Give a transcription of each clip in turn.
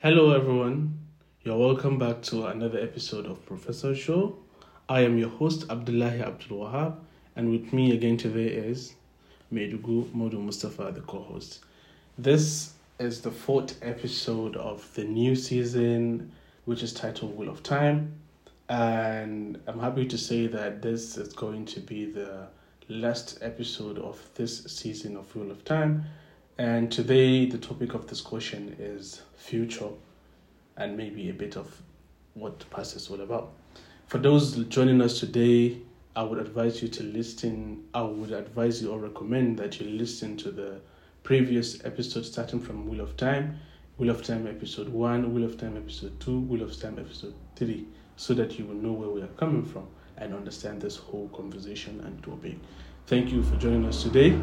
Hello, everyone. You're welcome back to another episode of Professor Show. I am your host, Abdullahi Abdul Wahab, and with me again today is Medugu Modu Mustafa, the co host. This is the fourth episode of the new season, which is titled Wheel of Time. And I'm happy to say that this is going to be the last episode of this season of Wheel of Time. And today, the topic of discussion is future and maybe a bit of what the past is all about. For those joining us today, I would advise you to listen. I would advise you or recommend that you listen to the previous episode starting from Wheel of Time, Wheel of Time episode 1, Wheel of Time episode 2, Wheel of Time episode 3, so that you will know where we are coming from and understand this whole conversation and topic. Thank you for joining us today,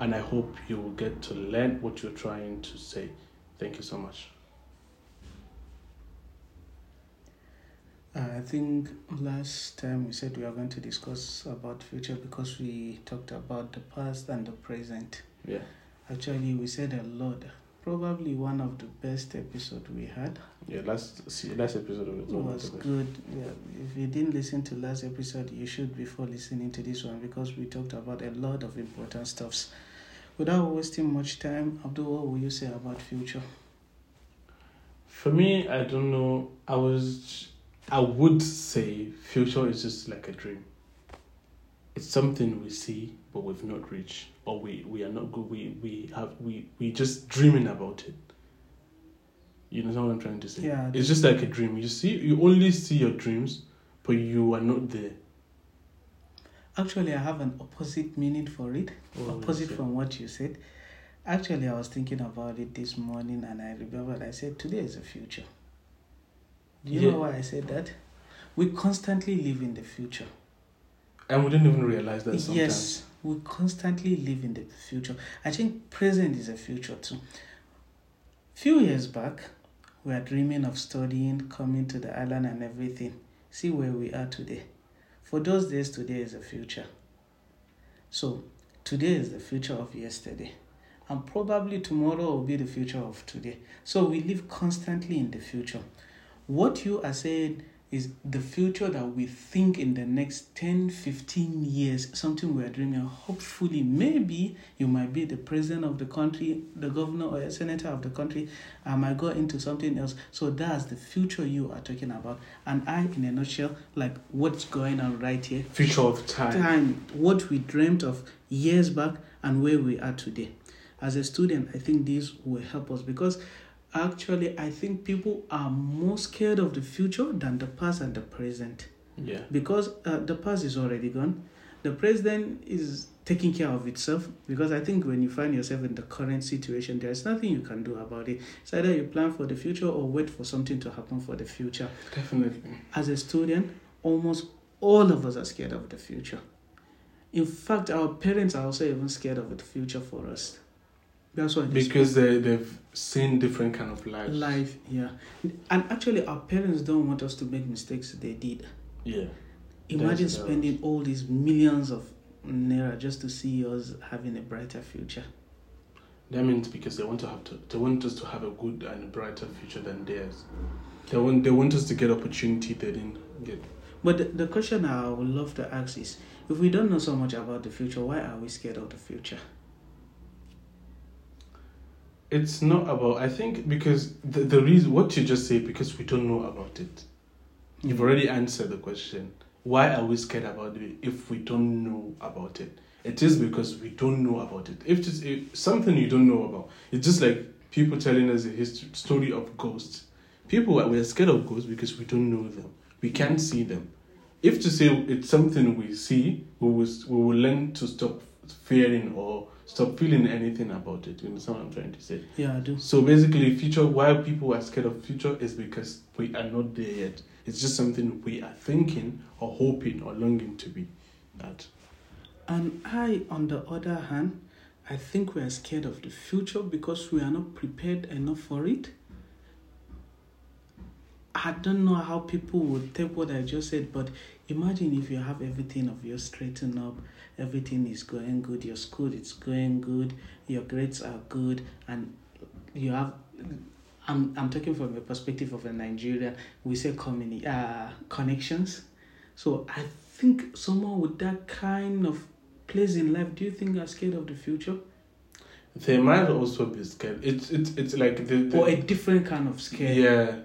and I hope you will get to learn what you're trying to say. Thank you so much. Uh, I think last time we said we are going to discuss about future because we talked about the past and the present. Yeah. Actually, we said a lot. Probably one of the best episode we had Yeah, last see, last episode of it was good. Yeah, if you didn't listen to last episode, you should before listening to this one because we talked about a lot of important stuffs. Without wasting much time, Abdul, what will you say about future? For me, I don't know. I was, I would say, future is just like a dream. It's something we see, but we've not reached, or we we are not good. We we have we we just dreaming about it. You know what I'm trying to say? Yeah, It's just like a dream. You see, you only see your dreams, but you are not there. Actually, I have an opposite meaning for it. Oh, opposite from what you said. Actually, I was thinking about it this morning and I remembered I said today is the future. Do you Yeah. know why I said that? We constantly live in the future. And we don't even realize that sometimes. Yes, we constantly live in the future. I think present is a future too. Few years back, we were dreaming of studying, coming to the island and everything. See where we are today. For those days, today is the future. So, today is the future of yesterday. And probably tomorrow will be the future of today. So, we live constantly in the future. What you are saying is the future that we think in the next 10 15 years something we are dreaming hopefully maybe you might be the president of the country the governor or a senator of the country i might go into something else. So that's the future you are talking about. And i in a nutshell like what's going on right here. Future of time. time. What we dreamt of years back and where we are today. As a student i think this will help us because actually i think people are more scared of the future than the past and the present Yeah. because uh, the past is already gone the present is taking care of itself because i think when you find yourself in the current situation there's nothing you can do about it it's either you plan for the future or wait for something to happen for the future Definitely. as a student, almost all of us are scared of the future. In fact, our parents are also even scared of the future for us. That's why Because they they've seen different kind of life. life, yeah. And actually, our parents don't want us to make mistakes they did. Yeah. Imagine spending all these millions of naira just to see us having a brighter future. That means because they want to have to they want us to have a good and a brighter future than theirs. They want they want us to get opportunity they didn't get. But the, the question I would love to ask is if we don't know so much about the future, why are we scared of the future? It's not about I think because the, the reason what you just say because we don't know about it. You've already answered the question. Why are we scared about it if we don't know about it? It is because we don't know about it. If it's if something you don't know about, it's just like people telling us a history story of ghosts. People we're scared of ghosts because we don't know them. We can't see them. If to say it's something we see, we will we will learn to stop fearing or stop feeling anything about it. You understand what I'm trying to say? Yeah, I do. So basically, future why people are scared of future is because we are not there yet. It's just something we are thinking or hoping or longing to be. That And I, on the other hand, I think we are scared of the future because we are not prepared enough for it. I don't know how people would take what I just said, but imagine if you have everything of yours straightened up, everything is going good, your school is going good, your grades are good, and you have I'm I'm talking from the perspective of a Nigerian. We say communi- uh, connections. So I think someone with that kind of place in life, do you think are scared of the future? They might also be scared. It's it's it's like the, the Or a different kind of scare? yeah,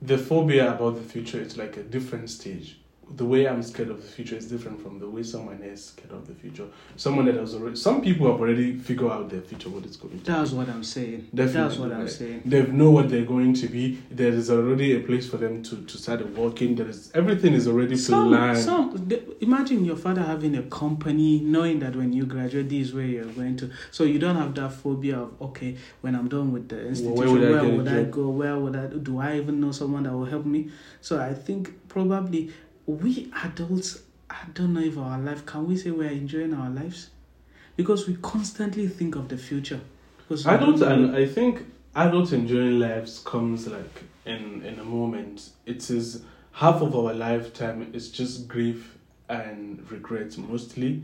the phobia about the future is like a different stage. The way I'm scared of the future is different from the way someone is scared of the future. Someone that has already, some people have already figured out their future, what it's going to. Be. That's be. what I'm saying. Definitely, That's what I'm saying. They know what they're going to be. There is already a place for them to, to start working. There is everything is already Some, planned. some, imagine your father having a company, knowing that when you graduate, this is where you're going to. So you don't have that phobia of okay, when I'm done with the institution, where would I where a would I go? Where would I? Do I even know someone that will help me? So I think probably we adults, I don't know if our life can we say we're enjoying our lives, because we constantly think of the future. Because Adults don't and I think adults enjoying lives comes like in in a moment. It is half of our lifetime is just grief and regret mostly.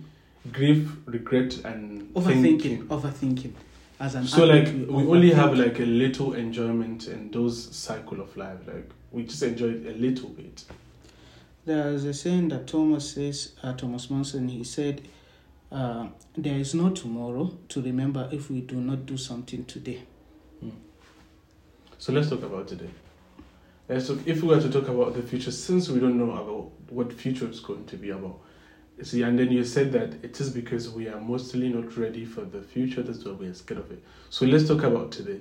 Grief, regret, and overthinking, thinking. overthinking. As an So like we only have like a little enjoyment in those cycle of life. Like we just enjoy it a little bit. There's a saying that Thomas says, uh, Thomas Monson, he said, uh, There is no tomorrow to remember if we do not do something today. So let's talk about today. Let's talk, if we were to talk about the future, since we don't know about what future is going to be about. See, and then you said that it is because we are mostly not ready for the future. That's why we are scared of it. So let's talk about today.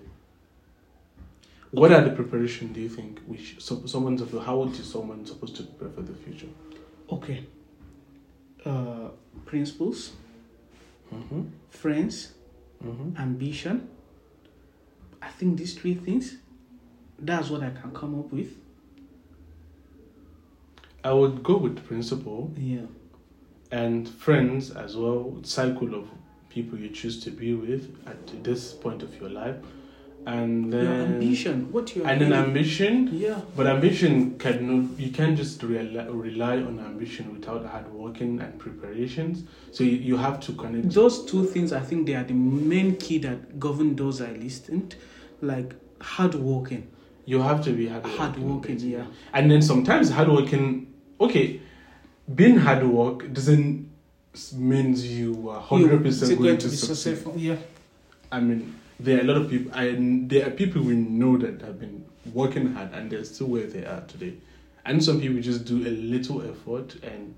What are the preparation? Do you think we should, so, someone's how is someone supposed to prepare for the future? Okay. Uh, principles, Mm-hmm. friends, Mm-hmm. ambition. I think these three things, that's what I can come up with. I would go with principle Yeah. and friends as well. Cycle of people you choose to be with at this point of your life, and then your ambition, what you and then ambition. Yeah. But ambition can you can't just rely, rely on ambition without hard working and preparations. So you, you have to connect. Those two things, I think they are the main key that govern those I listed, like hard working. You have to be hard Hard working, yeah. And then sometimes hard working. Okay, being hard work doesn't means you are hundred You- percent it's going to be succeed. successful. Yeah. I mean, there are a lot of people, and there are people we know that have been working hard and they're still where they are today. And some people just do a little effort and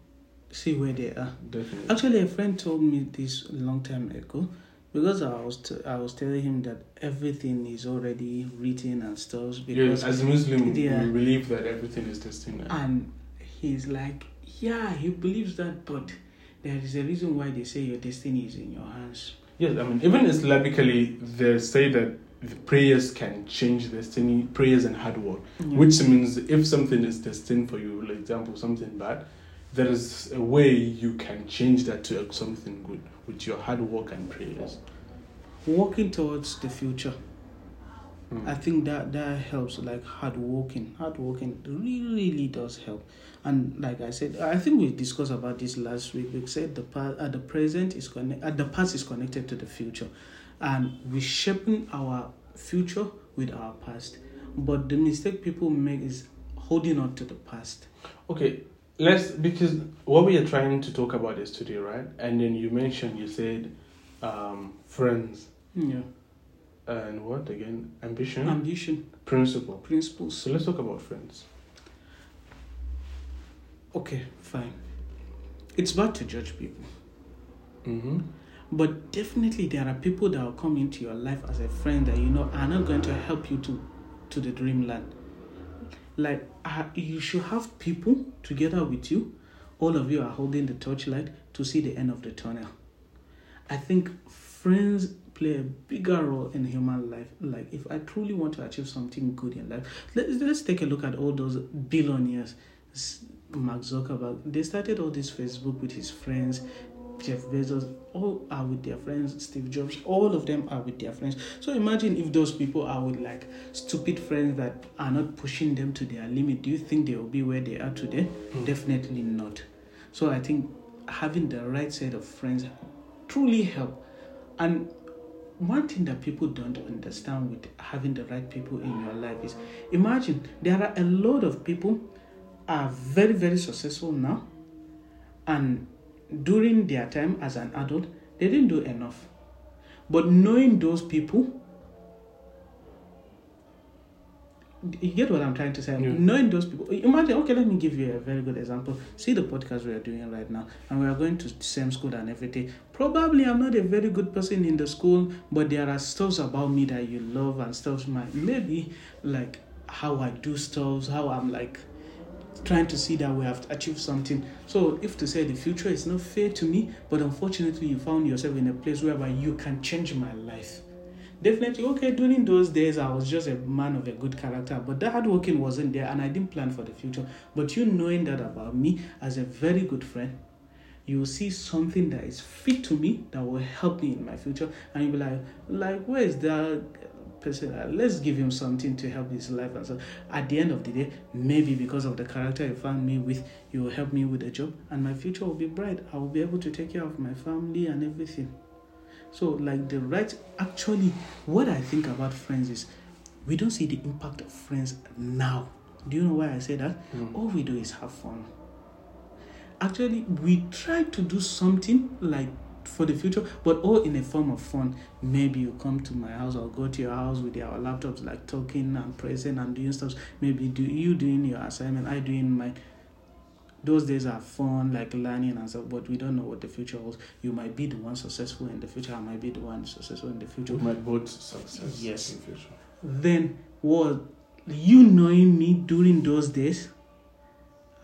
See where they are. definitely. Actually, a friend told me this a long time ago because I was t- I was telling him that everything is already written and stuff. Because as a Muslim, Yeah. we believe that everything is destined. and he's like, yeah, he believes that, but there is a reason why they say your destiny is in your hands. Yes, I mean, even Islamically, they say that the prayers can change destiny, prayers and hard work, which means if something is destined for you, like example, something bad, there is a way you can change that to something good with your hard work and prayers. Working towards the future. Mm. I think that that helps. Like hard working, hard working really really does help. And like I said, I think we discussed about this last week. We said the past, uh, the present is connect, uh, the past is connected to the future, and we shaping our future with our past. But the mistake people make is holding on to the past. Okay, let's because what we are trying to talk about is today, right? And then you mentioned you said um, friends Yeah, and what again? Ambition, ambition, principle. principles. So let's talk about friends. Okay, fine. It's bad to judge people. Mm-hmm. But definitely there are people that will come into your life as a friend that you know are not going to help you to to the dreamland. Like uh, you should have people together with you. All of you are holding the torchlight to see the end of the tunnel. I think friends play a bigger role in human life. Like if I truly want to achieve something good in life, let's let's take a look at all those billionaires. Mark Zuckerberg, they started all this Facebook with his friends. Jeff Bezos, all are with their friends. Steve Jobs, all of them are with their friends. So imagine if those people are with like stupid friends that are not pushing them to their limit. Do you think they will be where they are today? Mm. Definitely not. So I think having the right set of friends truly help. And one thing that people don't understand with having the right people in your life is imagine there are a lot of people are very very successful now and during their time as an adult they didn't do enough. But knowing those people you get what I'm trying to say. Yeah. Knowing those people, imagine. Okay, let me give you a very good example. See the podcast we are doing right now, and we are going to the same school and everything. Probably I'm not a very good person in the school, but there are stuffs about me that you love and stuff. My maybe like how I do stuff, how I'm like trying to see that we have achieved something. So, if to say the future is not fair to me, but unfortunately you found yourself in a place whereby you can change my life. Definitely, okay, during those days I was just a man of a good character, but the hard working wasn't there and I didn't plan for the future. But you knowing that about me as a very good friend, you will see something that is fit to me that will help me in my future, and you'll be like, like, where is that person? Uh, Let's give him something to help his life. And so, at the end of the day, maybe because of the character you found me with, you will help me with the job, and my future will be bright. I will be able to take care of my family and everything. So, like the right, actually, what I think about friends is we don't see the impact of friends now. Do you know why I say that? Mm. All we do is have fun. Actually, we try to do something like for the future, but all in a form of fun. Maybe you come to my house or go to your house with our laptops, like talking and present and doing stuff. Maybe do you doing your assignment, I doing my. Those days are fun, like learning and stuff, but we don't know what the future holds. You might be the one successful in the future, I might be the one successful in the future. We might both success Yes. in future. Then what you knowing me during those days,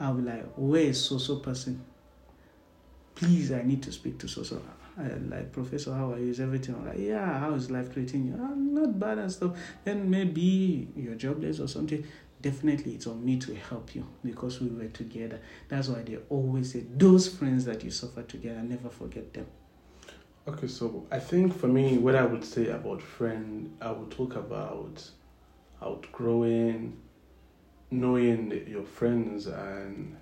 I'll be like, where is so so person? Please, I need to speak to so so. Like professor, how are you? Is everything all right? Yeah, how is life treating you? I'm not bad and stuff. Then maybe you're jobless or something. Definitely, it's on me to help you because we were together. That's why they always say those friends that you suffer together, never forget them. Okay, so I think for me, what I would say about friend, I would talk about outgrowing, knowing your friends, and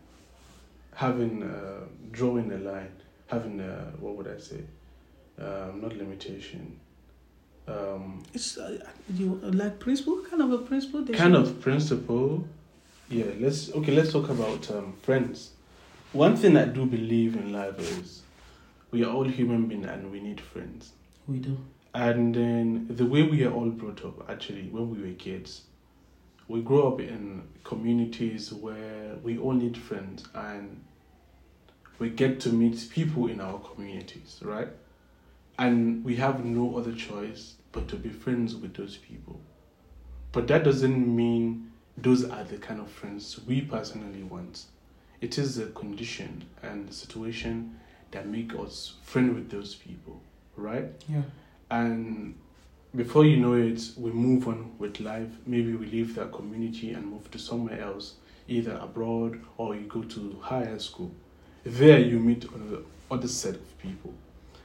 having uh, drawing a line, having a what would I say, um, not limitation, um, It's uh, you like principle, kind of a principle. they kind should- of principle. Yeah, let's okay. Let's talk about um, friends. One thing I do believe in life is we are all human beings and we need friends. We do. And then the way we are all brought up, actually, when we were kids, we grow up in communities where we all need friends and we get to meet people in our communities, right? And we have no other choice but to be friends with those people. But that doesn't mean those are the kind of friends we personally want. It is a condition and the situation that make us friend with those people, right? Yeah. and before you know it we move on with life maybe we leave that community and move to somewhere else either abroad or you go to higher school there you meet another other set of people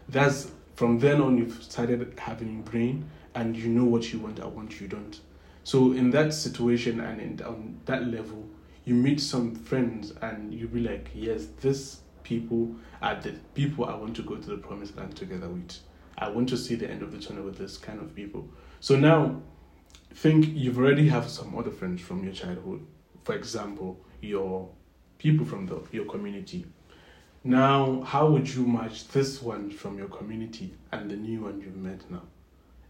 that's from then on you've started having brain and you know what you want and what you don't so in that situation and in on that level you meet some friends and you be like yes this people are the people i want to go to the promised land together with I want to see the end of the tunnel with this kind of people. So now, think you've already have some other friends from your childhood. For example, your people from the your community. Now, how would you match this one from your community and the new one you've met now?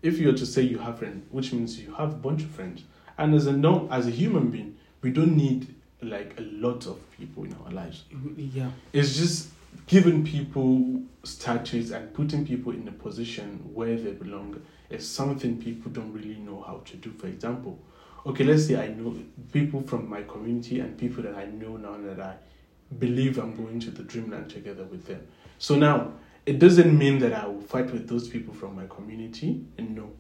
If you were to say you have friends, which means you have a bunch of friends, and as a no, as a human being, we don't need like a lot of people in our lives Yeah. it's just giving people status and putting people in a position where they belong is something people don't really know how to do. For example, okay, let's say I know people from my community and people that I know now that I believe I'm going to the dreamland together with them. So now it doesn't mean that I will fight with those people from my community. And no,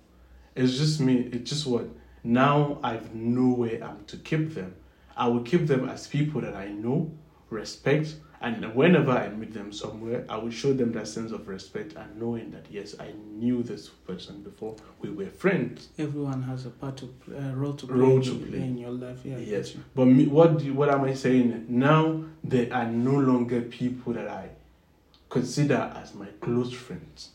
it's just me. It's just what now I've no way I'm to keep them. I will keep them as people that I know, respect, and whenever I meet them somewhere, I will show them that sense of respect and knowing that yes, I knew this person before. We were friends. Everyone has a part to play, uh, role to play, Role in, to play. in your life. Yeah. Yes. But me, what do, what am I saying? Now they are no longer people that I consider as my close friends.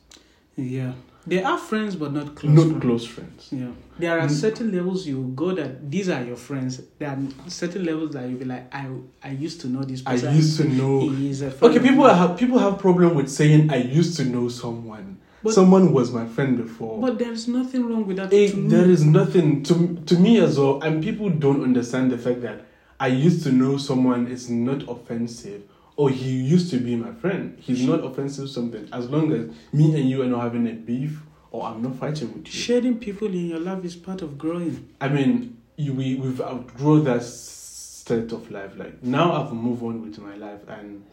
Yeah. They are friends, but not close. not friends. close friends. Yeah, there are Mm. certain levels you go that these are your friends. There are certain levels that you be like, I I used to know this person. I used to know. He is a friend Okay, people have people have problem with saying I used to know someone. But- someone was my friend before. But there is nothing wrong with that. Me. there is nothing to to me as well, and people don't understand the fact that I used to know someone is not offensive, or he used to be my friend. He's not offensive. Something as long as me and you are not having a beef, or I'm not fighting with you. Shedding people in your life is part of growing. I mean, you, we we've outgrown that state of life. Like now, I've moved on with my life, and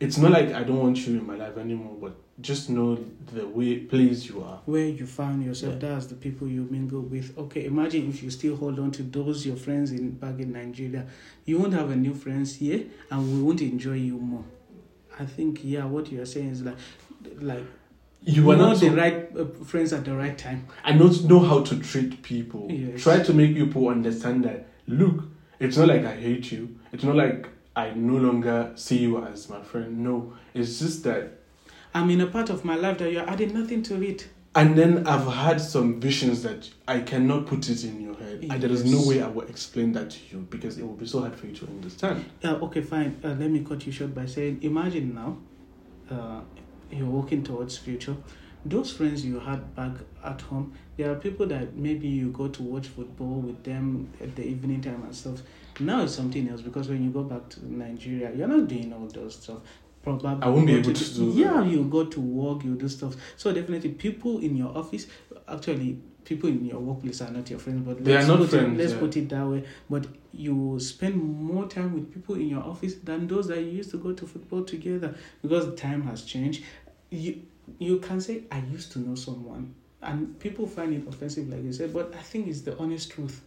it's not like I don't want you in my life anymore. But just know the way place you are. Where you found yourself, Yeah. that's the people you mingle with. Okay, imagine if you still hold on to those your friends in back in Nigeria, you won't have a new friends here, and we won't enjoy you more. I think yeah, what you are saying is like, like You are not not the so- right uh, friends at the right time. and not know how to treat people. Yes. Try to make people understand that look, it's not like I hate you. It's not like I no longer see you as my friend. No, it's just that. I'm in a part of my life that you're adding nothing to it. And then I've had some visions that I cannot put it in your head. And there is no way I will explain that to you because it will be so hard for you to understand. Yeah, okay, fine. Uh, let me cut you short by saying, imagine now, uh, you're walking towards future. Those friends you had back at home, there are people that maybe you go to watch football with them at the evening time and stuff. Now it's something else because when you go back to Nigeria, you're not doing all those stuff. Probably I won't be able the- to do Yeah, that. you go to work, you do stuff. So definitely, people in your office, actually, people in your workplace are not your friends, but They are let's not put friends, It, let's yeah. put it that way. But you spend more time with people in your office than those that you used to go to football together because time has changed. You you can say I used to know someone, and people find it offensive, like you said. But I think it's the honest truth.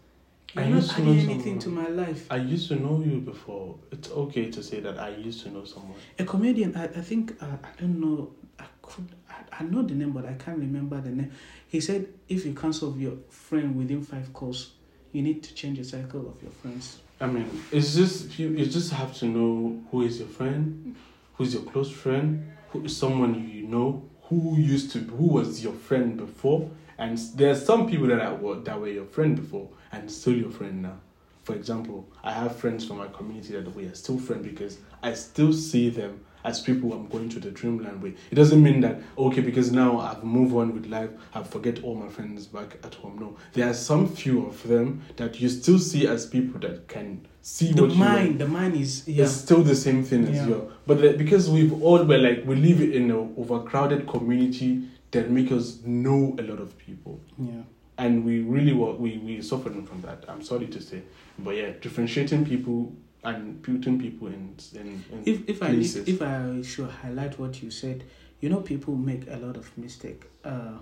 You're I not used to know adding anything to my life. I used to know you before. It's okay to say that I used to know someone. A comedian, I, I think uh, I don't know. I could I, I know the name, but I can't remember the name. He said if you cancel your friend within five calls, you need to change the cycle of your friends. I mean, it's just you. You just have to know who is your friend, who's your close friend, who is someone you know, who used to, who was your friend before, and s- there are some people that were- that were your friend before and still your friend now. For example, I have friends from my community that we are still friends because I still see them as people I'm going to the dreamland with. It doesn't mean that okay because now I've moved on with life, I forget all my friends back at home. No, there are some few of them that you still see as people that can see The what you mind, the mind is yeah. it's still the same thing as Yeah. you. But the, because we've all we're like we live in an overcrowded community that make us know a lot of people, Yeah. And we really were we we suffering from that. I'm sorry to say, but yeah, differentiating people and putting people in in, in If if I if I should highlight what you said, you know people make a lot of mistake. Uh,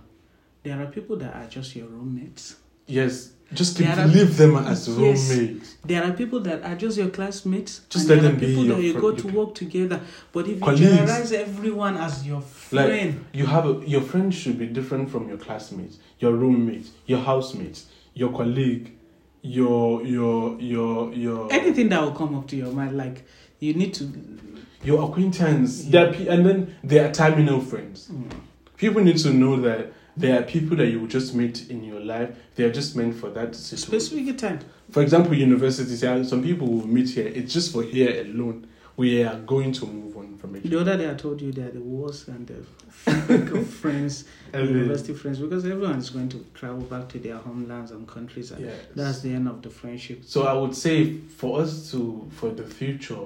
there are people that are just your roommates. yes, just keep, are- leave them as Yes. roommates. There are people that are just your classmates. Just and let them be people your that you fri- go to work together. But if you Colleagues. generalize everyone as your Like- friend, You have a, your friends should be different from your classmates, your roommates, your housemates, your colleague, your your your your anything that will come up to your mind, like you need to. your acquaintance. Pe- and then there are terminal friends. Mm. People need to know that there are people that you will just meet in your life. They are just meant for that situation. Specific time. For example, universities. Yeah, some people will meet here. It's just for here alone. We are going to move on from it. The other day I told you that are the worst and the of friends, university friends, because everyone is going to travel back to their homelands and countries, and Yeah. that's the end of the friendship. So I would say for us to for the future,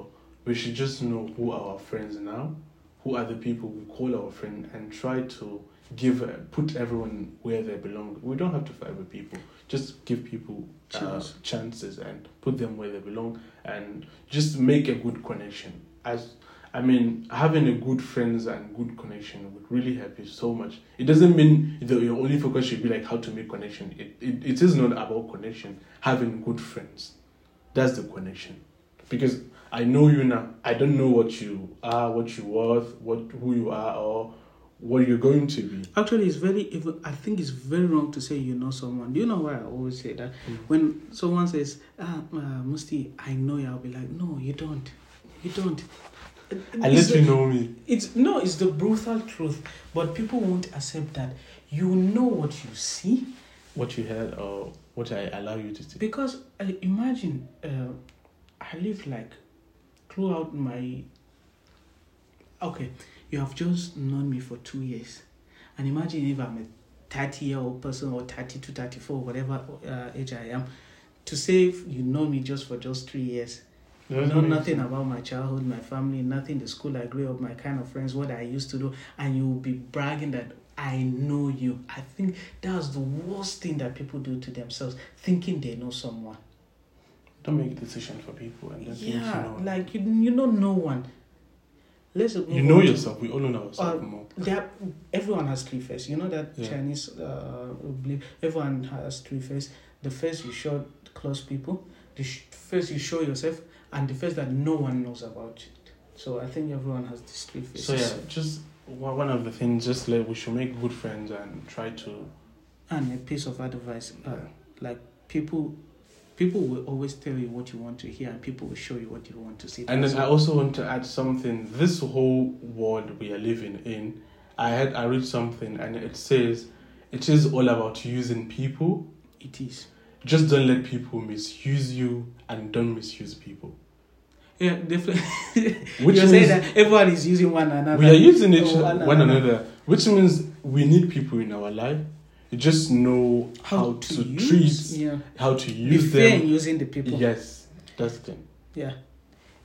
we should just know who are our friends now, who are the people we call our friend, and try to give uh, put everyone where they belong. We don't have to fight with people. Just give people uh, Chance. chances and put them where they belong, and just make a good connection. As I mean, having a good friends and good connection would really help you so much. It doesn't mean that your only focus should be like how to make connection. It, it, it is not about connection. Having good friends, that's the connection. Because I know you now. I don't know what you are, what you worth, what who you are, or what you're going to be. Actually, it's very. Even, I think it's very wrong to say you know someone. Do you know why I always say that? Mm. When someone says, "Ah, uh, Musti, I know you," I'll be like, "No, you don't. You don't." Unless It's you know me. It's no, it's the brutal truth. But people won't accept that You know what you see What you heard or what I allow you to see. because uh, imagine uh, I live like throughout my. Okay, you have just known me for two years, and imagine if I'm a thirty-year-old person or thirty to thirty-four, whatever uh, age I am, to say you know me just for just three years. You know nothing about my childhood, my family, nothing, the school I grew up, my kind of friends, what I used to do, and you will be bragging that I know you. I think that's the worst thing that people do to themselves, thinking they know someone. Don't make decisions for people and then think you Yeah, know. like you, you know no one. Let's you know yourself. We all know ourselves Uh, more. There, everyone has three faces. You know that Yeah. Chinese uh, believe everyone has three faces. The face you show close people, the sh- face you show yourself, and the face that no one knows about it. So I think everyone has these three faces. So yeah, just one one of the things. Just like we should make good friends and try to. And a piece of advice, uh, Yeah. like people, people will always tell you what you want to hear, and people will show you what you want to see. And then I also want to add something. This whole world we are living in, I had I read something and it says it is all about using people. it is. Just don't let people misuse you and don't misuse people. Yeah, definitely. Which you means say that everyone is using one another. we are using each Oh, one another, which means we need people in our life. You just know how, to, use, treat, yeah. how to use them. using the people. Yes, that's the thing. Yeah.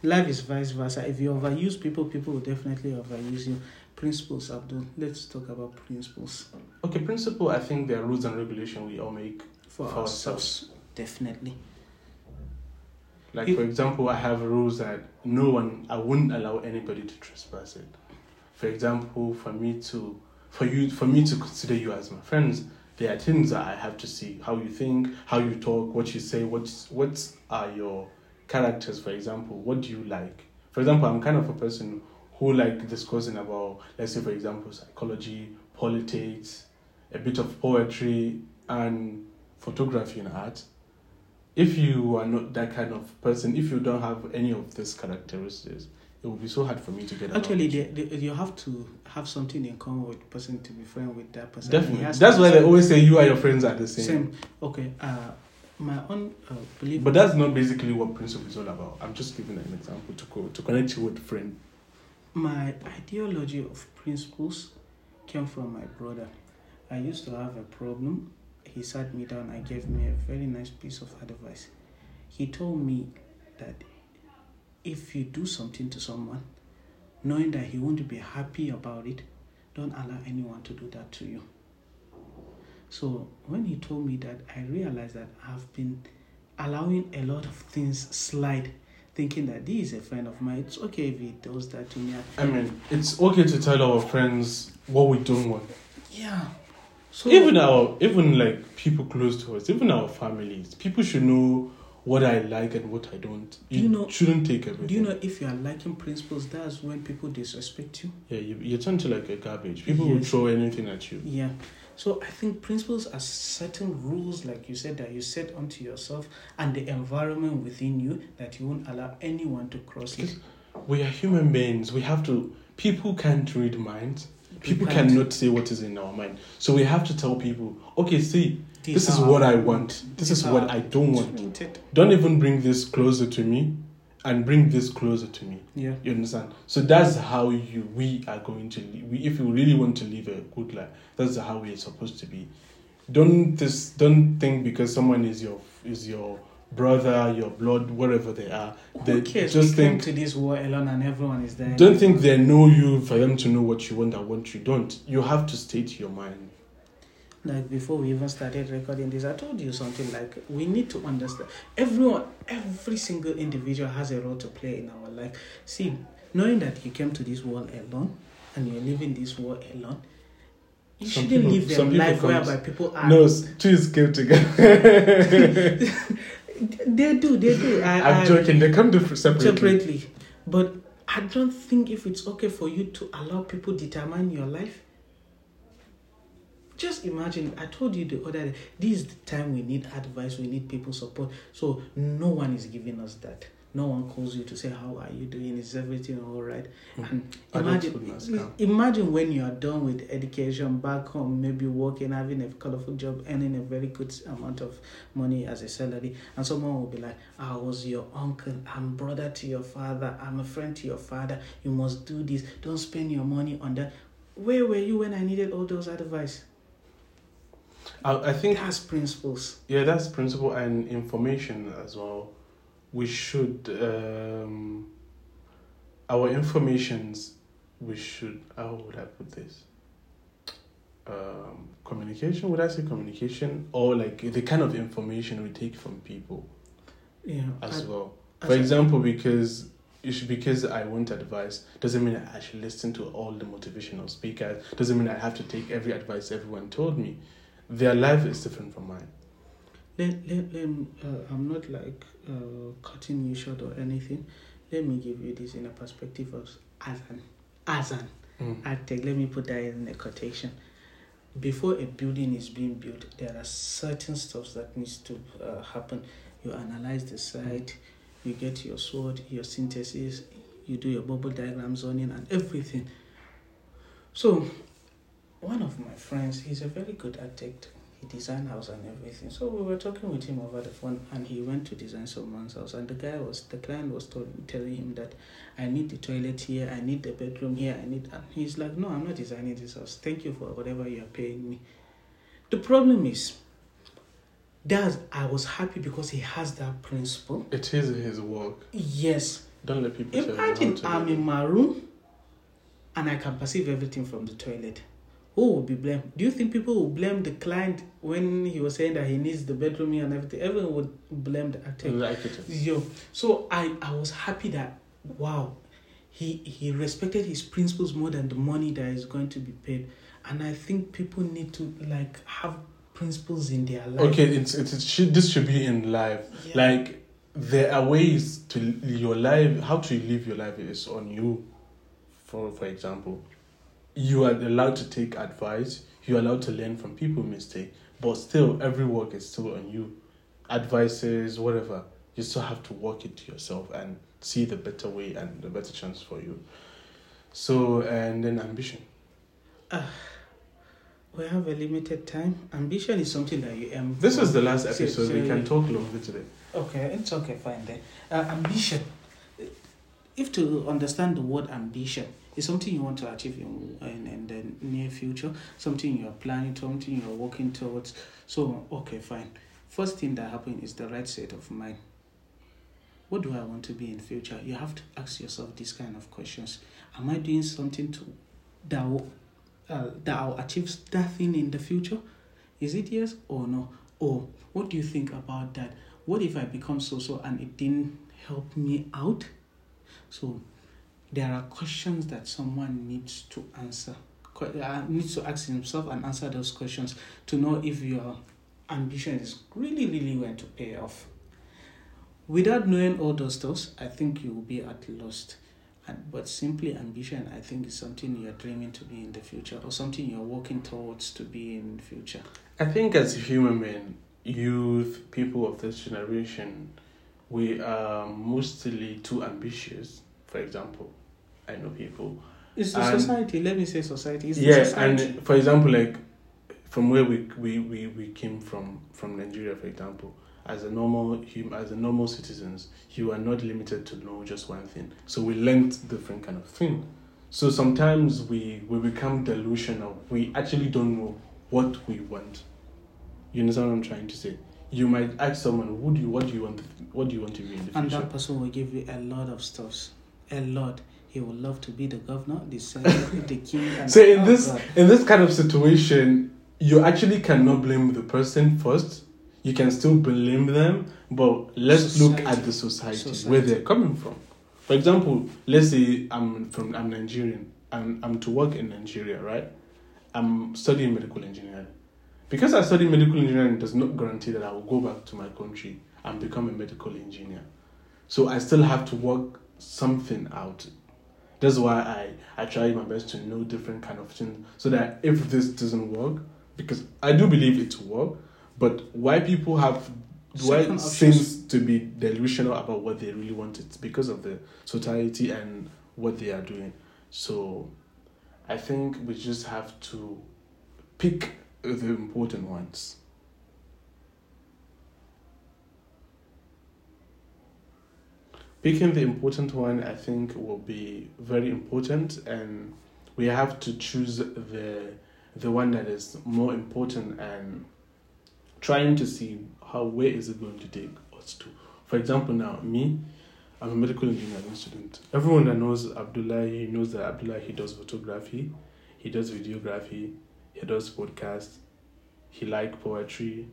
Life is vice versa. If you overuse people, people will definitely overuse you. Principles, Abdul. Let's talk about principles Okay, principle. I think there are rules and regulation we all make. for, For ourselves. Definitely. Like You- for example, I have rules that no one, I wouldn't allow anybody to trespass it. For example, for me to, for you, for me to consider you as my friends, there are things that I have to see: how you think, how you talk, what you say, what's what are your characters. For example, what do you like? For example, I'm kind of a person who like discussing about, let's say, for example, psychology, politics, a bit of poetry, and photography and art if you are not that kind of person, if you don't have any of these characteristics, it would be so hard for me to get Actually, you. they, they, you have to have something in common with the person to be friend with that person. Definitely. That's why they always say you are your friends are the same. same. Okay. Uh, my own uh, belief. But that's not basically what principle is all about. I'm just giving an example to co- to connect you with friend. My ideology of principles came from my brother. I used to have a problem. He sat me down and gave me a very nice piece of advice. He told me that if you do something to someone, knowing that he won't be happy about it, don't allow anyone to do that to you. So when he told me that, I realized that I've been allowing a lot of things slide, thinking that this is a friend of mine. It's okay if he does that to me. I mean, it's okay to tell our friends what we don't want. Yeah. So even our even like people close to us, even our families, people should know what I like and what I don't. Do you know- shouldn't take everything. do you know if you are liking principles, that's when people disrespect you. Yeah, you, you turn to like a garbage. People will throw anything at you. Yeah. So I think principles are certain rules, like you said, that you set onto yourself and the environment within you that you won't allow anyone to cross it. We are human beings. We have to. People can't read minds. People can't. cannot say what is in our mind. So we have to tell people, okay, see, this is what I want. This is what I don't want. Don't even bring this closer to me, and bring this closer to me. Yeah. You understand? So that's how you we are going to. We, if you really want to live a good life, that's how we are supposed to be. Don't this don't think because someone is your is your brother, your blood, whatever they are. Who They cares? just we think to this war alone and everyone is there. don't think they know you for them to know what you want and what you don't. You have to state your mind. Like before we even started recording this, I told you something like we need to understand everyone, every single individual has a role to play in our life. See, knowing that you came to this world alone and you're living this world alone, you Some shouldn't people- live people life come- whereby people are. No, s- two is came together. they do, they do. I, I'm I- joking. They come different separately. separately, but I don't think if it's okay for you to allow people determine your life. Just imagine, I told you the other day, this is the time we need advice, we need people support. So no one is giving us that. no one calls you to say how are you doing? Is everything all right? Mm. and imagine imagine when you are done with education back home maybe working having a colorful job earning a very good amount of money as a salary and someone will be like i was your uncle. I'm brother to your father. I'm a friend to your father. You must do this. Don't spend your money on that. Where were you when i needed all those advice I, I think that's principles Yeah, that's principle and information as well. We should um, our informations. We should. How would I put this? Um, communication. Would I say communication or like the kind of information we take from people yeah as I- well? as For a- example, because you should, because I want advice doesn't mean I should listen to all the motivational speakers. Doesn't mean I have to take every advice everyone told me. Their life is different from mine. let, let, let me, uh, I'm not like uh, cutting you short or anything. Let me give you this in a perspective of as an as an Mm. architect. Let me put that in a quotation. Before a building is being built, there are certain stuff that needs to uh, happen. You analyze the site, you get your SWOT, your synthesis, you do your bubble diagram zoning and everything. So, one of my friends, he's a very good architect. He designed house and everything. So we were talking with him over the phone, and he went to design someone's house. And the guy was, the client was told, telling him that I need the toilet here, I need the bedroom here, I need. And he's like, No, I'm not designing this house. Thank you for whatever you are paying me. The problem is, that I was happy because he has that principle. It is his work. Yes, Don't let people tell you how Imagine I'm in my room and I can perceive everything from the toilet. Who will be blamed? Do you think people will blame the client when he was saying that he needs the bedroom and everything? Everyone would blame the architect. The architect. Yo, so I, I was happy that wow, he he respected his principles more than the money that is going to be paid, and I think people need to like have principles in their life. Okay, it's, it's it should this should be in life. Yeah. Like there are ways to your life. How to live your life is on you. For for example, you are allowed to take advice. You are allowed to learn from people mistake, but still every work is still on you. Advices, whatever. You still have to work it yourself and see the better way and the better chance for you. So and then ambition. Ah, we have a limited time. Ambition is something that you aim. This is the last episode. so we can talk longer today. Okay, it's okay, fine then. Uh, ambition. If to understand the word ambition is something you want to achieve in, in, in the near future, something you are planning, something you are working towards. So, okay, fine. First thing that happens is the right state of mind. What do I want to be in future? You have to ask yourself these kind of questions. Am I doing something to that will, uh, that I'll achieve that thing in the future? Is it yes or no? Or what do you think about that? What if I become so so and it didn't help me out? So there are questions that someone needs to answer. Uh, needs to ask himself and answer those questions to know if your ambition is really really going to pay off. Without knowing all those stuff, I think you will be at lost. But simply ambition, I think, is something you're dreaming to be in the future or something you're working towards to be in the future. I think as human men, youth, people of this generation, we are mostly too ambitious. For example, I know people. It's the And- society. Let me say society. It's the Yeah, society. and for example, like from where we, we, we, we came from, from Nigeria, for example, as a normal hum, as a normal citizens, you are not limited to know just one thing. So we learned different kind of thing. So sometimes we we become delusional. We actually don't know what we want. You understand what I'm trying to say? You might ask someone, "Would you? What do you want? What do you want to be in the And future?" that person will give you a lot of stuffs. A lot. He would love to be the governor, the senator, the king. And So in oh this God. in this kind of situation, you actually cannot blame the person first. You can still blame them, but let's look at the society, Society. where they're coming from. For example, let's say I'm from I'm Nigerian. I'm I'm to work in Nigeria, right? I'm studying medical engineering. Because I study medical engineering does not guarantee that I will go back to my country and become a medical engineer. So I still have to work something out. That's why I, I try my best to know different kind of things so that if this doesn't work, because I do believe it will work, but why people have why seems to be delusional about what they really want. It's because of the society and what they are doing. So, I think we just have to pick the important ones. Picking the important one, I think, will be very important, and we have to choose the the one that is more important and trying to see how where is it going to take us to. For example, now me, I'm a medical engineering student. Everyone that knows Abdullah, he knows that Abdullah he does photography, he does videography, he does podcasts, he like poetry,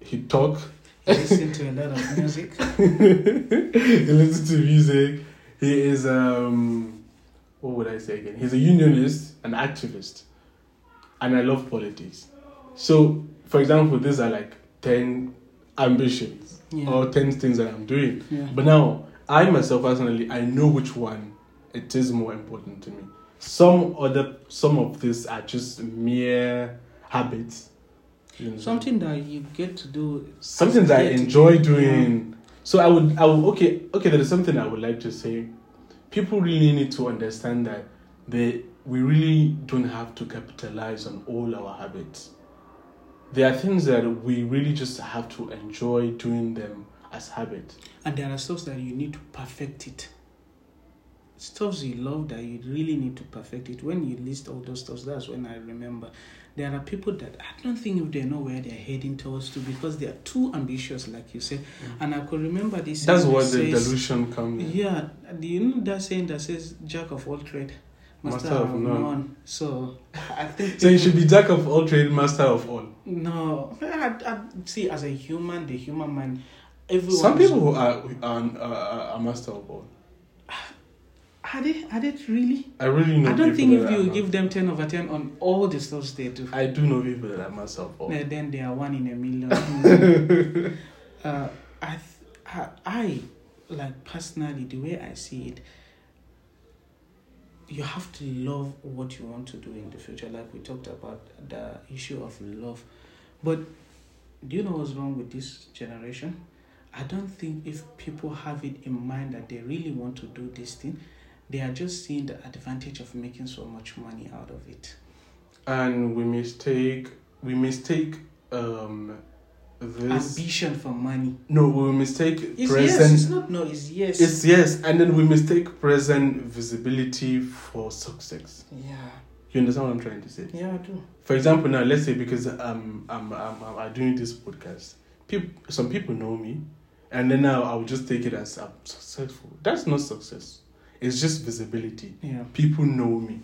he talk, You listen to a lot of music. he listens to music. He is um, what would I say again? He's a unionist, an activist, and I love politics. So, for example, these are like ten ambitions Yeah. or ten things that I'm doing. yeah. But now, I myself personally, I know which one it is more important to me. Some other, some of these are just mere habits. You know, Something that you get to do. something that I enjoy do, doing. So I would, I would, okay, okay. There is something I would like to say. People really need to understand that they, we really don't have to capitalize on all our habits. There are things that we really just have to enjoy doing them as habits. And there are stuff that you need to perfect it. Stuffs you love that you really need to perfect it. When you list all those stuffs, that's when I remember. There are people that I don't think if they know where they're heading towards to because they are too ambitious, like you said. Mm. And I could remember this. That's saying what that the says- delusion comes. in. Yeah, do you know that saying that says "Jack of all trade, master, Master of of none." none"? So I think So you should be jack of all trade, master of all. No, I, I, see, as a human, the human mind, everyone. Some people who are are, uh, are, are master of all. Are they? Are they really? I really know. I don't think if you not- give them ten over ten on all the stuff they do, I do know people that are master of all. eh, then they are one in a million. uh, I, th- I, I, like personally, the way I see it, you have to love what you want to do in the future. Like we talked about the issue of love, but do you know what's wrong with this generation? I don't think if people have it in mind that they really want to do this thing, they are just seeing the advantage of making so much money out of it. and we mistake we mistake um this Ambition for money. no we mistake It's present yes, it's not no, it's yes. it's yes and then we mistake present visibility for success yeah, you understand what i'm trying to say yeah, I do. for example now let's say because um i'm i'm, I'm, I'm doing this podcast people some people know me and then now i'll just take it as i'm successful that's not success it's just visibility Yeah, people know me.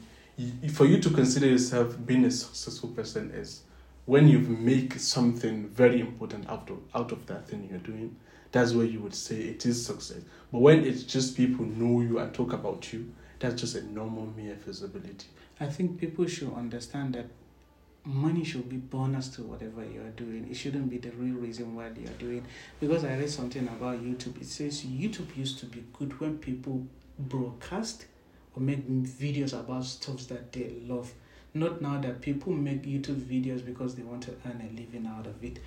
For you to consider yourself being a successful person is when you make something very important out of out of that thing you're doing. That's where you would say it is success. But when it's just people know you and talk about you, that's just a normal mere visibility. I think people should understand that money should be bonus to whatever you are doing. It shouldn't be the real reason why you are doing. Because I read something about YouTube. It says YouTube used to be good when people broadcast or make videos about stuff that they love. Not now that people make YouTube videos because they want to earn a living out of it.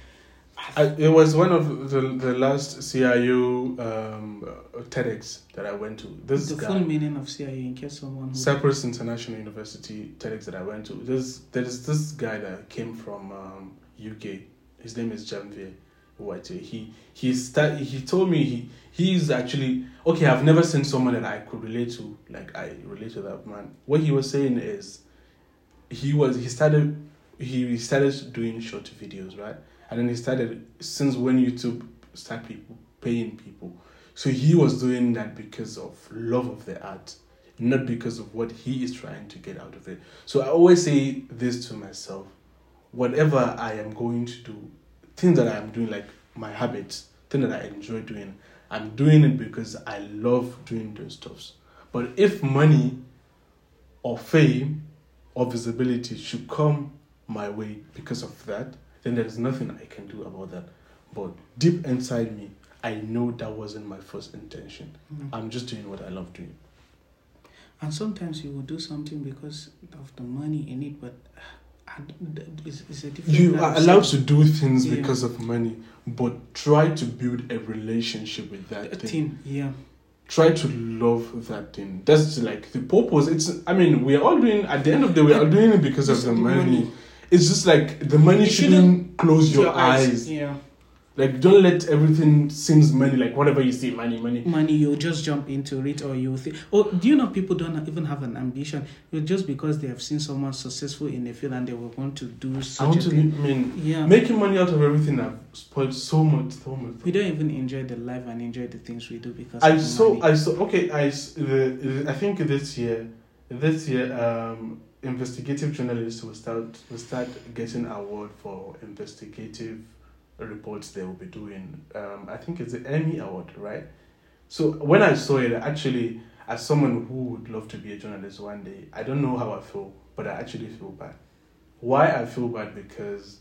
I, it was one of the the last CIU um, TEDx that I went to. This the guy, full meaning of CIU, in case someone Cyprus International University TEDx that I went to. There's there's this guy that came from um, UK. His name is Janvier White. Eh, he he start, he told me he he's actually okay. I've never seen someone that I could relate to like I relate to that man. What he was saying is he was he started he started doing short videos right, and then he started since when YouTube started people paying people. So he was doing that because of love of the art not because of what he is trying to get out of it. So I always say this to myself whatever I am going to do, things that I am doing, like my habits, things that I enjoy doing, I'm doing it because I love doing those stuffs. But if money or fame or visibility should come my way because of that, then there's nothing I can do about that. But deep inside me, I know that wasn't my first intention. Mm. I'm just doing what I love doing. And sometimes you will do something because of the money in it, but It's, it's a different. You are allowed to do things Yeah. because of money, but try to build a relationship with that a thing. thing. Yeah. Try to love that thing. That's like the purpose. It's. I mean, we are all doing. At the end of the day, we are doing it because of It's the the money. money. It's just like the money You shouldn't close your, eyes. Yeah. Like, don't let everything seems money. Like whatever you see, money, money. money you just jump into it or you think oh do you know people don't even have an ambition It's just because they have seen someone successful in a field and they will want to do I want to. thing I mean, yeah making money out of everything I've spoiled so much, so much. we don't even enjoy the life and enjoy the things we do because I saw. money. I saw. Okay, I. The, I think this year, this year, um, investigative journalists will start will start getting award for investigative reports they will be doing. Um, I think it's the Emmy Award, right? So when I saw it, actually, as someone who would love to be a journalist one day, I don't know how I feel, but I actually feel bad. Why I feel bad because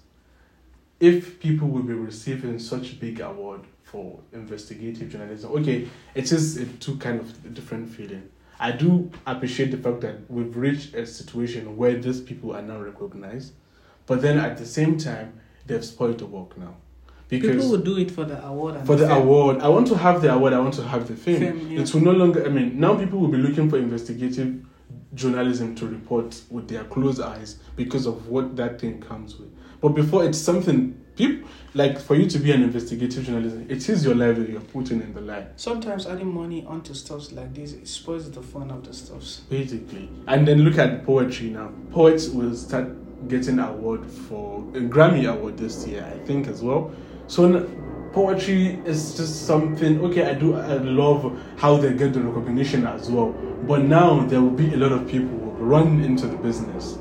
if people will be receiving such big award for investigative journalism, okay, it is a two kind of different feeling. I do appreciate the fact that we've reached a situation where these people are now recognized, but then at the same time, they've spoiled the work now. People Because will do it for the award and for the fame. award, I want to have the award, I want to have the fame. Fame, yeah. It will no longer, I mean, now people will be looking for investigative journalism to report with their closed eyes because of what that thing comes with. But before, it's something, people, like for you to be an investigative journalism, it is your life that you're putting in the line. sometimes adding money onto stuffs like this spoils the fun of the stuffs basically. And then look at poetry now. Poets will start getting award for a Grammy award this year, I think as well. So poetry is just something. Okay, I do. I love how they get the recognition as well. But now there will be a lot of people who run into the business.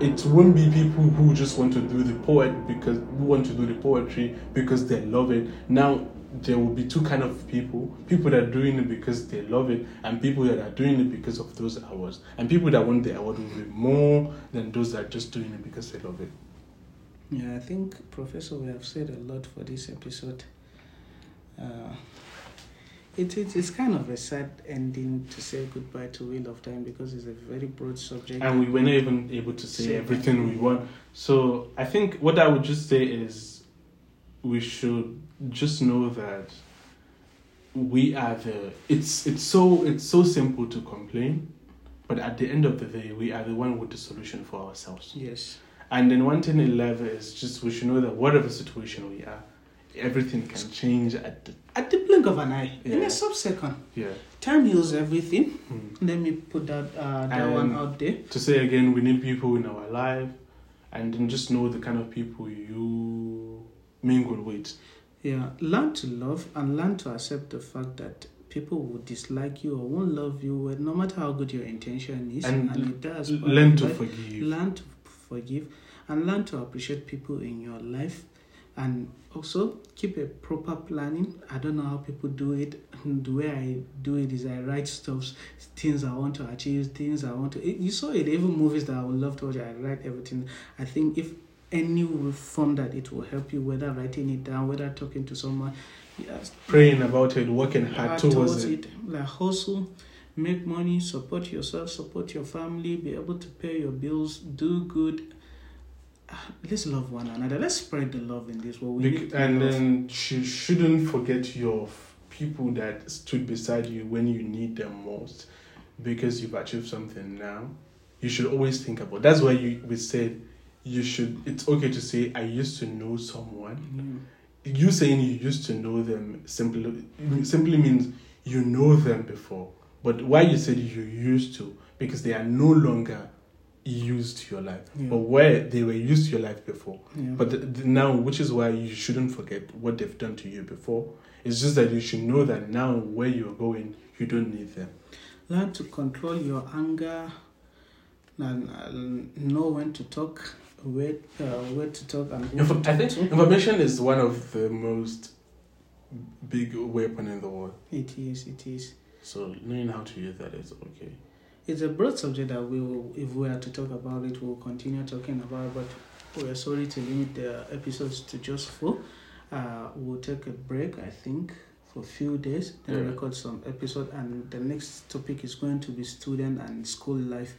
It won't be people who just want to do the poet because who want to do the poetry because they love it. Now there will be two kind of people: people that are doing it because they love it, and people that are doing it because of those awards. And people that want the award will be more than those that are just doing it because they love it. Yeah i think professor we have said a lot for this episode uh, it, it, it's kind of a sad ending to say goodbye to Wheel of Time because it's a very broad subject. and we were not even able to say Say everything we want. So I think what I would just say is we should just know that we are the it's it's so it's so simple to complain, but at the end of the day we are the one with the solution for ourselves. Yes. And then one thing in life is just we should know that whatever situation we are, everything can change at the At the blink of an eye, in a sub second, yeah. time heals everything. Hmm. Let me put that uh, that And- one out there. to say again, we need people in our life, and then just know the kind of people you mingle with. Yeah, learn to love and learn to accept the fact that people will dislike you or won't love you, no matter how good your intention is, And it does. Learn to but forgive. learn to forgive and learn to appreciate people in your life. And also keep a proper planning. I don't know how people do it. The way i do it is i write stuff things i want to achieve things i want to eh, you saw it even movies that i would love to watch i write everything. I think if any form that it will help you whether writing it down whether talking to someone yes. Praying about it, working hard hard towards it. Like hustle, make money, support yourself, support your family, be able to pay your bills, do good. Ah, Let's love one another. Let's spread the love in this world. We Bec- need and love. then you shouldn't forget your people that stood beside you when you need them most, because you've achieved something now. You should always think about. That's why you we said you should. It's okay to say I used to know someone. Yeah. you saying you used to know them simply simply means you know them before. But why you said you used to because they are no longer used to your life, Yeah. but where they were used to your life before. Yeah. But th- th- now, which is why you shouldn't forget what they've done to you before. It's just that you should know that now where you're going, you don't need them. learn to control your anger and uh, know when to talk, where uh, where to talk and who Inf- to I think information is one of the most big weapon in the world. It is. It is. So knowing how to use that is okay. It's a broad subject that we will, if we are to talk about it, we'll continue talking about. But we are sorry to limit the episodes to just four. Uh, we'll take a break, I think, for a few days, then Yeah. record some episode. And the next topic is going to be student and school life.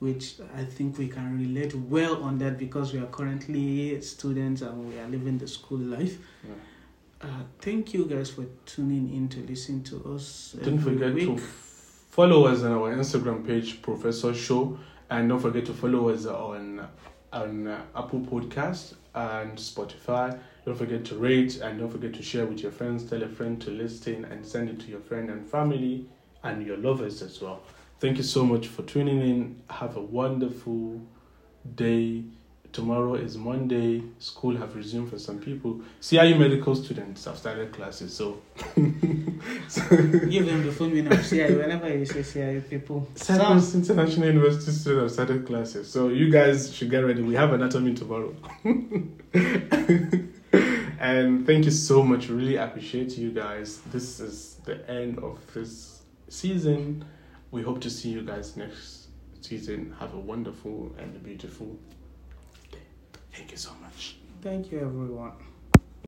which I think we can relate well on that because we are currently students and we are living the school life. Yeah. Uh, thank you guys for tuning in to listen to us. Don't forget week. to follow us on our Instagram page, Professor Show, and don't forget to follow us on on Apple Podcast and Spotify. Don't forget to rate and don't forget to share with your friends. Tell a friend to listen and send it to your friend and family and your lovers as well. Thank you so much for tuning in. Have a wonderful day. Tomorrow is Monday. School have resumed for some people. CIU medical students have started classes, so Give them the full meaning of CIU. Whenever you say CIU, people. Cyprus International University students have started classes, so you guys should get ready. We have anatomy tomorrow. and thank you so much. Really appreciate you guys. This is the end of this season. We hope to see you guys next season. Have a wonderful and beautiful day. Thank you so much. Thank you, everyone.